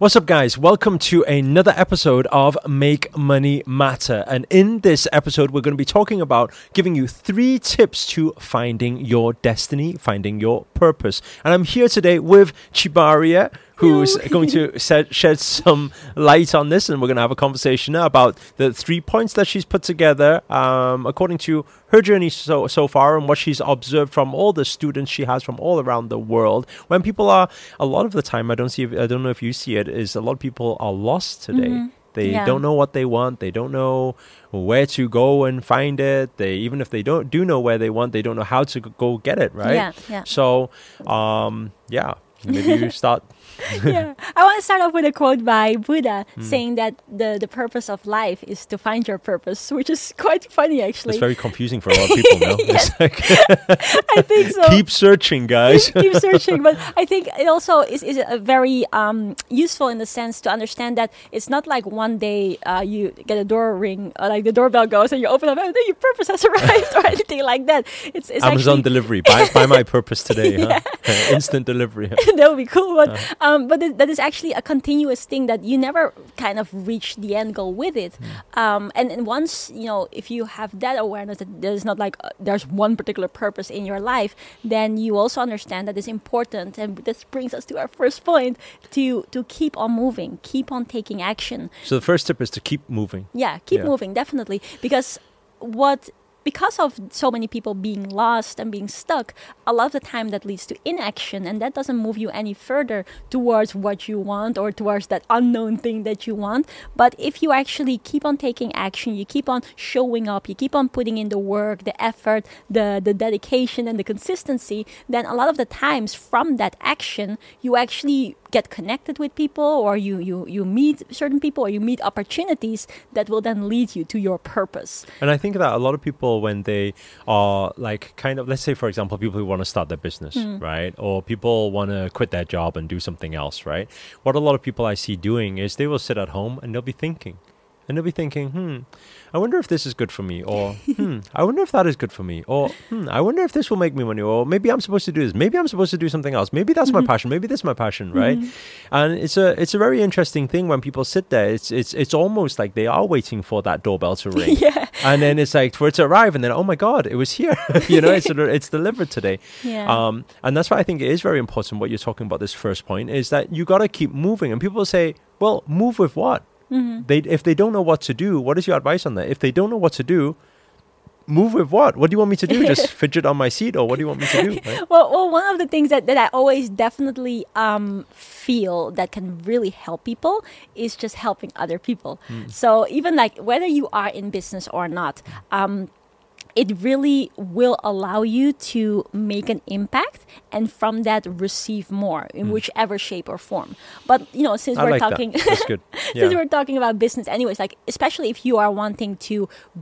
What's up, guys? Welcome to another episode of Make Money Matter. And in this episode, we're going to be talking about giving you three tips to finding your destiny, finding your purpose. And I'm here today with Chibaria, who's going to set, shed some light on this, and we're going to have a conversation about the three points that she's put together um, according to her journey so so far and what she's observed from all the students she has from all around the world. When people are a lot of the time, I don't see, I don't know if you see it, is a lot of people are lost today. Mhm. They Yeah. don't know what they want. They don't know where to go and find it. They even if they don't do know where they want, they don't know how to go get it. Right. Yeah, yeah. So, um, yeah, maybe you start. yeah. I want to start off with a quote by Buddha Hmm. saying that the, the purpose of life is to find your purpose, which is quite funny actually. It's very confusing for a lot of people now. Like, I think so. keep searching, guys. keep searching but i think it also is, is a very um, useful in the sense to understand that it's not like one day uh, you get a door ring or like the doorbell goes and you open up and then your purpose has arrived or anything like that it's, it's Amazon delivery. Buy, buy my purpose today. huh? Uh, Instant delivery. that would be cool but Uh-huh. Um, but th- that is actually a continuous thing that you never kind of reach the end goal with it Hmm. um, and, and once you know if you have that awareness that there's not like uh, there's one particular purpose in your life then you also understand that it's important and this brings us to our first point to to keep on moving keep on taking action So the first tip is to keep moving. yeah keep Yeah. moving definitely because what because of so many people being lost and being stuck a lot of the time that leads to inaction and that doesn't move you any further towards what you want or towards that unknown thing that you want. But if you actually keep on taking action you keep on showing up you keep on putting in the work the effort the the dedication and the consistency then a lot of the times from that action you actually get connected with people or you you you meet certain people or you meet opportunities that will then lead you to your purpose And I think that a lot of people, when they are like kind of, let's say, for example, people who want to start their business, Hmm. right? Or people want to quit their job and do something else, right? What a lot of people I see doing is they will sit at home and they'll be thinking. And they'll be thinking, hmm, I wonder if this is good for me. Or, hmm, I wonder if that is good for me. Or, hmm, I wonder if this will make me money. Or maybe I'm supposed to do this. Maybe I'm supposed to do something else. Maybe that's Mm-hmm. my passion. Maybe this is my passion, right? And it's a it's a very interesting thing when people sit there. It's it's it's almost like they are waiting for that doorbell to ring yeah and then it's like for it to arrive, and then oh my god, it was here. you know, it's it's delivered today. yeah Um, and that's why I think it is very important. What you're talking about this first point is that you got to keep moving. And people say, well, move with what? Mhm. They if they don't know what to do, what is your advice on that? If they don't know what to do. Move with what? What do you want me to do? Just fidget on my seat, or what do you want me to do? right? Well, well, one of the things that, that I always definitely um, feel that can really help people is just helping other people. So even like whether you are in business or not, um, it really will allow you to make an impact and from that receive more in whichever shape or form. But you know, since I we're like talking that. That's good. since we're talking about business anyways like especially if you are wanting to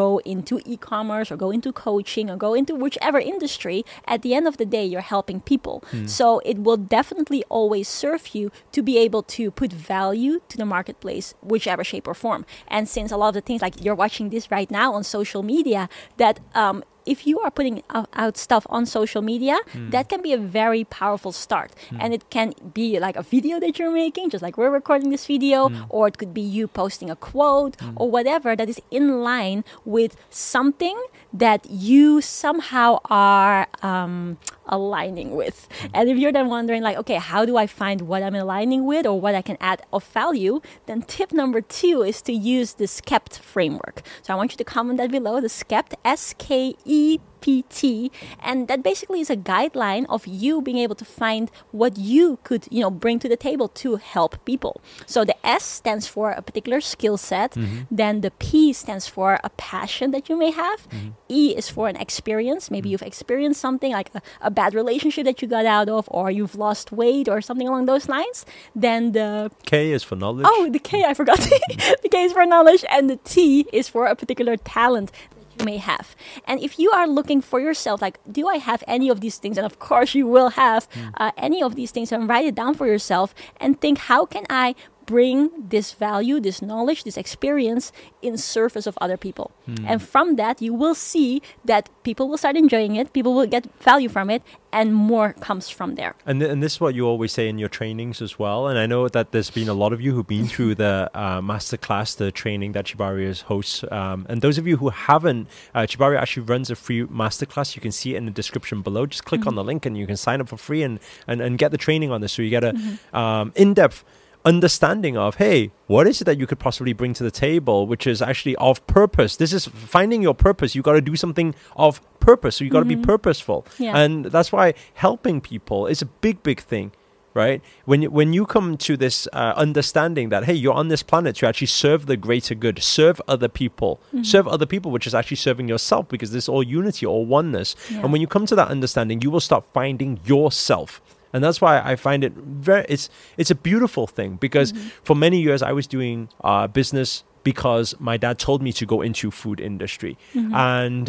go into e-commerce or go into coaching or go into whichever industry at the end of the day you're helping people Hmm. so it will definitely always serve you to be able to put value to the marketplace whichever shape or form and since a lot of the things like you're watching this right now on social media that um, if you are putting out, stuff on social media, hmm. that can be a very powerful start. Hmm. And it can be like a video that you're making, just like we're recording this video, hmm. or it could be you posting a quote or whatever that is in line with something that you somehow are um, aligning with. And if you're then wondering, like, okay, how do I find what I'm aligning with or what I can add of value, then tip number two is to use the SKEPT framework. So I want you to comment that below the SKEPT, S K E PT, and that basically is a guideline of you being able to find what you could, you know, bring to the table to help people. So the S stands for a particular skill set, mm-hmm. then the P stands for a passion that you may have, mm-hmm. E is for an experience. Maybe mm-hmm. you've experienced something like a, a bad relationship that you got out of, or you've lost weight, or something along those lines. Then the K is for knowledge. Oh, the K, I forgot. the K is for knowledge, and the T is for a particular talent you may have. And if you are looking for yourself, like, do I have any of these things? And of course, you will have uh, any of these things, and write it down for yourself and think, how can I bring this value, this knowledge, this experience in service of other people. And from that, you will see that people will start enjoying it, people will get value from it, and more comes from there. And, th- and this is what you always say in your trainings as well. And I know that there's been a lot of you who've been through the uh, masterclass, the training that Chibari hosts. Um, and those of you who haven't, uh, Chibari actually runs a free masterclass. You can see it in the description below. Just click on the link and you can sign up for free and, and, and get the training on this. So you get a um, in depth understanding of hey what is it that you could possibly bring to the table which is actually of purpose? This is finding your purpose. You got to do something of purpose. So you got to be purposeful. Yeah. and that's why helping people is a big big thing right? When you, when you come to this uh, understanding that hey you're on this planet to actually serve the greater good serve other people serve other people which is actually serving yourself because this all unity all oneness. Yeah. and when you come to that understanding you will start finding yourself and that's why I find it very it's it's a beautiful thing because for many years I was doing uh, business because my dad told me to go into food industry. Mm-hmm. And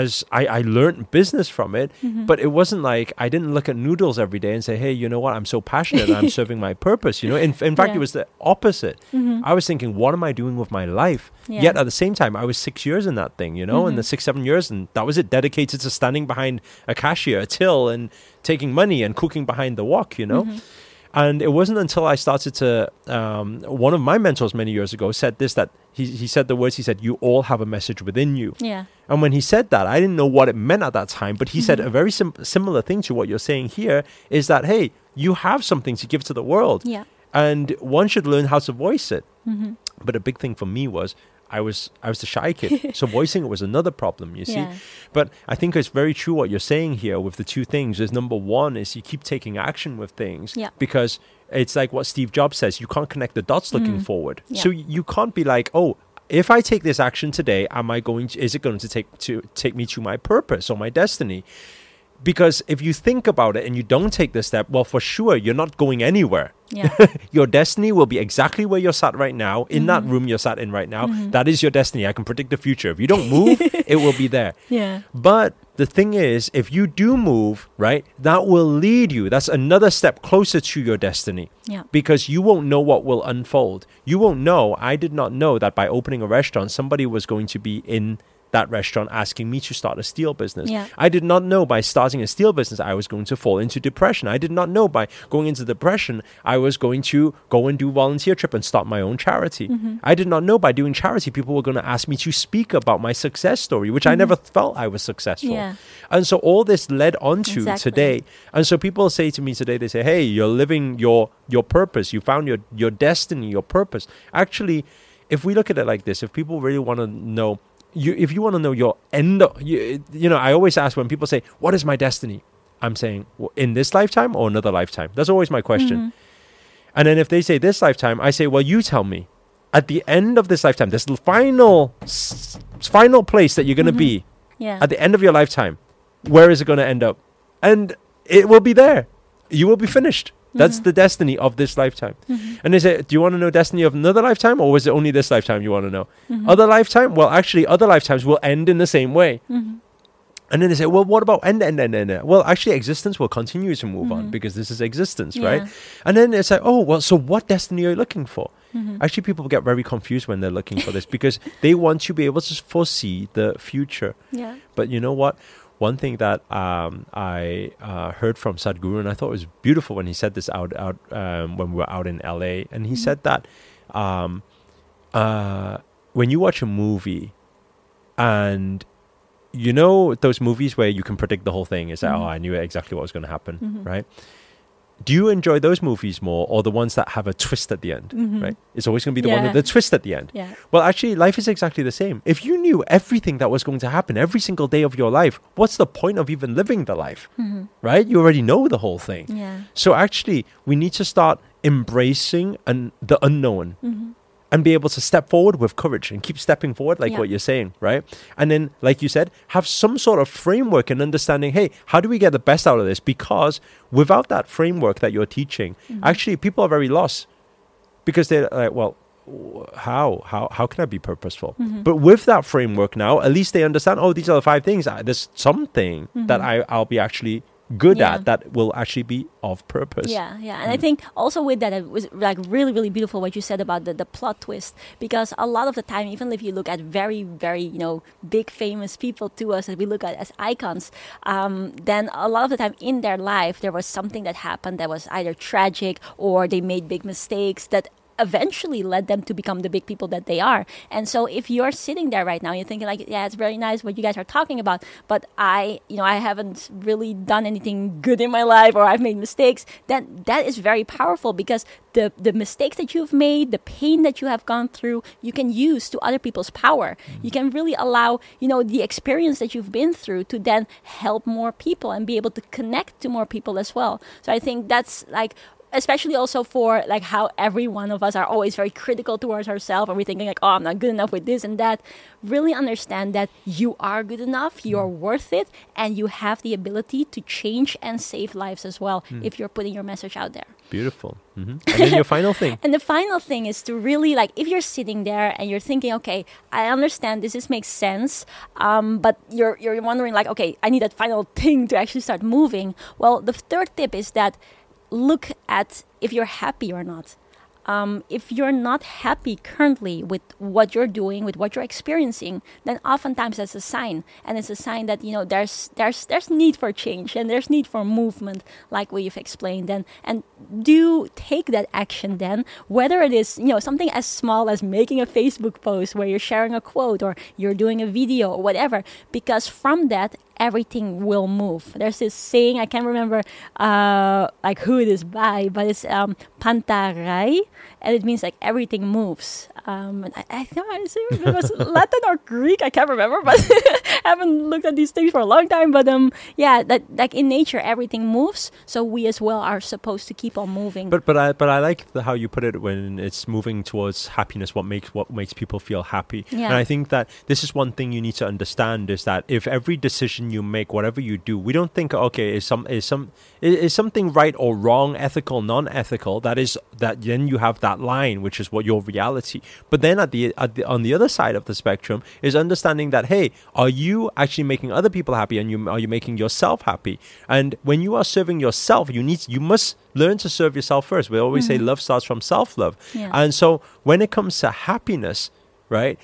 as I, I learned business from it mm-hmm. but it wasn't like I didn't look at noodles every day and say hey you know what? I'm so passionate I'm serving my purpose you know? In, in fact Yeah. it was the opposite. Mm-hmm. I was thinking what am I doing with my life? Yeah. yet at the same time I was six years in that thing you know in the six seven years and that was it dedicated to standing behind a cashier a till and taking money and cooking behind the wok you know and it wasn't until I started to, um, one of my mentors many years ago said this that he, he said the words, he said, You all have a message within you. Yeah. And when he said that, I didn't know what it meant at that time, but he said a very sim- similar thing to what you're saying here is that, hey, you have something to give to the world. Yeah. And one should learn how to voice it. Mm-hmm. But a big thing for me was, I was I was the shy kid, so voicing it was another problem. You see, Yeah. but I think it's very true what you're saying here with the two things. Is number one is you keep taking action with things Yeah. because it's like what Steve Jobs says: you can't connect the dots looking forward. Mm. Yeah. So you can't be like, oh, if I take this action today, am I going? To, is it going to take to take me to my purpose or my destiny? Because if you think about it and you don't take this step, well, for sure you're not going anywhere Yeah. your destiny will be exactly where you're sat right now, in that Mm-hmm. room you're sat in right now. That is your destiny. I can predict the future. If you don't move, it will be there. yeah. But the thing is, if you do move, right, that will lead you. That's another step closer to your destiny. Yeah. Because you won't know what will unfold. You won't know. I did not know that by opening a restaurant, somebody was going to be in that restaurant asking me to start a steel business. Yeah. I did not know by starting a steel business I was going to fall into depression. I did not know by going into depression I was going to go and do volunteer trip and start my own charity. Mm-hmm. I did not know by doing charity people were going to ask me to speak about my success story, which I never felt I was successful. Mm-hmm. Yeah. And so all this led on to Exactly. today. And so people say to me today, they say, Hey, you're living your your purpose. You found your your destiny, your purpose. Actually, if we look at it like this, if people really want to know you if you want to know your end you, you know, I always ask when people say, What is my destiny? I'm saying, "Well, in this lifetime or another lifetime? That's always my question. Mm-hmm. And then if they say this lifetime, I say, well, you tell me. At the end of this lifetime, this final, s- final place that you're going to be Yeah. at the end of your lifetime, where is it going to end up? And it will be there. You will be finished. That's Mm-hmm. the destiny of this lifetime. And they say, Do you want to know destiny of another lifetime, or was it only this lifetime you want to know? Mm-hmm. Other lifetime? Well, actually, other lifetimes will end in the same way. Mm-hmm. And then they say, well, what about end, end, end, end? Well, actually, existence will continue to move on because this is existence, right? Mm-hmm. And then it's like, oh, well, so what destiny are you looking for? Mm-hmm. Actually, people get very confused when they're looking for this because they want to be able to foresee the future. Yeah. But you know what? One thing that um, I uh, heard from Sadhguru, and I thought was beautiful when he said this out out um, when we were out in LA, and he said that um, uh, when you watch a movie, and you know those movies where you can predict the whole thing, is that oh, I knew exactly what was going to happen, right? Do you enjoy those movies more, or the ones that have a twist at the end? Mm-hmm. Right? It's always going to be the one with the twist at the end. Yeah. Well, actually, life is exactly the same. If you knew everything that was going to happen every single day of your life, what's the point of even living the life? Mm-hmm. Right? You already know the whole thing. Yeah. So actually, we need to start embracing un- the unknown mm-hmm. And be able to step forward with courage and keep stepping forward, like Yeah. what you're saying, right? And then, like you said, have some sort of framework and understanding. Hey, how do we get the best out of this? Because without that framework that you're teaching, mm-hmm. actually, people are very lost because they're like, well, how how how can I be purposeful? Mm-hmm. But with that framework now, at least they understand. Oh, these are the five things. I, there's something mm-hmm. that I I'll be actually good Yeah. at that will actually be of purpose. Yeah, yeah. And I think also with that, it was like really, really beautiful what you said about the, the plot twist. Because a lot of the time, even if you look at very, very, you know, big famous people to us that we look at as icons, um, then a lot of the time in their life, there was something that happened that was either tragic or they made big mistakes that eventually led them to become the big people that they are. And so if you're sitting there right now, you're thinking like, yeah, it's very nice what you guys are talking about, but I, you know, I haven't really done anything good in my life or I've made mistakes, then that is very powerful because the the mistakes that you've made, the pain that you have gone through, you can use to other people's power. You can really allow, you know, the experience that you've been through to then help more people and be able to connect to more people as well. So I think that's like especially also for like how every one of us are always very critical towards ourselves and we're thinking like oh i'm not good enough with this and that really understand that you are good enough you're worth it and you have the ability to change and save lives as well if you're putting your message out there Beautiful. hmm And then your final thing. and the final thing is to really like if you're sitting there and you're thinking, okay, I understand this, this makes sense, um, but you're you're wondering like, okay, I need that final thing to actually start moving. Well, the third tip is that look at if you're happy or not. Um, if you're not happy currently with what you're doing, with what you're experiencing, then oftentimes that's a sign, and it's a sign that you know there's there's there's need for change and there's need for movement, like we've explained. And and do take that action then, whether it is you know something as small as making a Facebook post where you're sharing a quote or you're doing a video or whatever, because from that everything will move. There's this saying I can't remember uh, like who it is by, but it's um, panta rhei, and it means like everything moves. Um, and I, I thought it was Latin or Greek. I can't remember, but I haven't looked at these things for a long time. But um, yeah, that like in nature everything moves, so we as well are supposed to keep on moving. But but I but I like the, how you put it when it's moving towards happiness. What makes what makes people feel happy. Yeah. And I think that this is one thing you need to understand is that if every decision you make, whatever you do, we don't think okay is some is some is, is something right or wrong, ethical, non-ethical. That is that then you have that line, which is what your reality. But then at the, at the on the other side of the spectrum is understanding that hey, are you actually making other people happy, and you are you making yourself happy? And when you are serving yourself, you need you must learn to serve yourself first. We always say mm-hmm. love starts from self-love. Yeah. And so when it comes to happiness, right?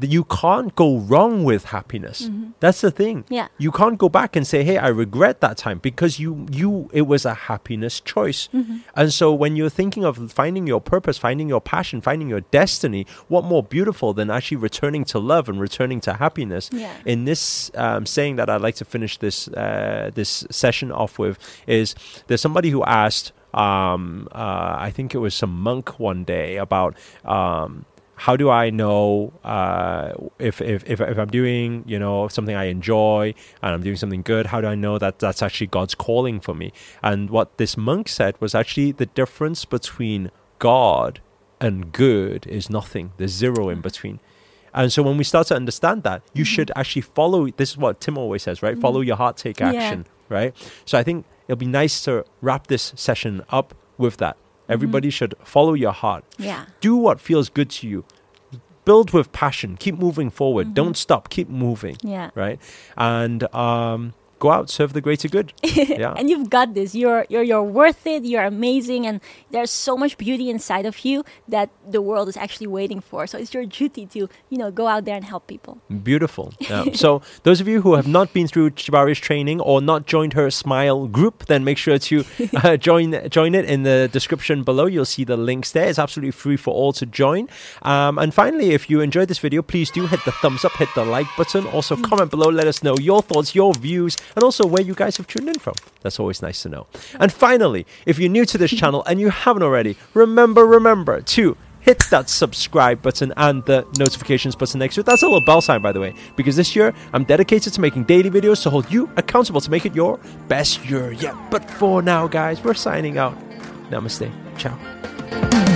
You can't go wrong with happiness. That's the thing. Yeah. You can't go back and say, "Hey, I regret that time," because you you it was a happiness choice. And so when you're thinking of finding your purpose, finding your passion, finding your destiny, what more beautiful than actually returning to love and returning to happiness? Yeah. In this um, saying that I'd like to finish this uh, this session off with is there's somebody who asked um, uh, I think it was some monk one day about um, how do I know uh, if, if, if, if I'm doing you know something I enjoy and I'm doing something good? How do I know that that's actually God's calling for me? And what this monk said was actually the difference between God and good is nothing. There's zero in between. And so when we start to understand that, you should actually follow. This is what Tim always says, right? Follow your heart, take Yeah. action, right? So I think it'll be nice to wrap this session up with that. Everybody should follow your heart. yeah. Do what feels good to you. Build with passion. Keep moving forward. Don't stop. Keep moving. Yeah. Right? And um, go out, serve the greater good. Yeah. and you've got this. You're you're you're worth it. You're amazing, and there's so much beauty inside of you that the world is actually waiting for. So it's your duty to you know go out there and help people. Beautiful. Yeah. so, those of you who have not been through Chibari's training or not joined her Smile group, then make sure to uh, join join it in the description below. You'll see the links there. It's absolutely free for all to join. Um, and finally, if you enjoyed this video, please do hit the thumbs up, hit the like button. Also, comment below. Let us know your thoughts, your views, and also where you guys have tuned in from. That's always nice to know. And finally, if you're new to this channel and you haven't already, remember, remember to hit that subscribe button and the notifications button next to it. That's a little bell sign, by the way, because this year I'm dedicated to making daily videos to hold you accountable to make it your best year yet. But for now, guys, we're signing out. Namaste. Ciao.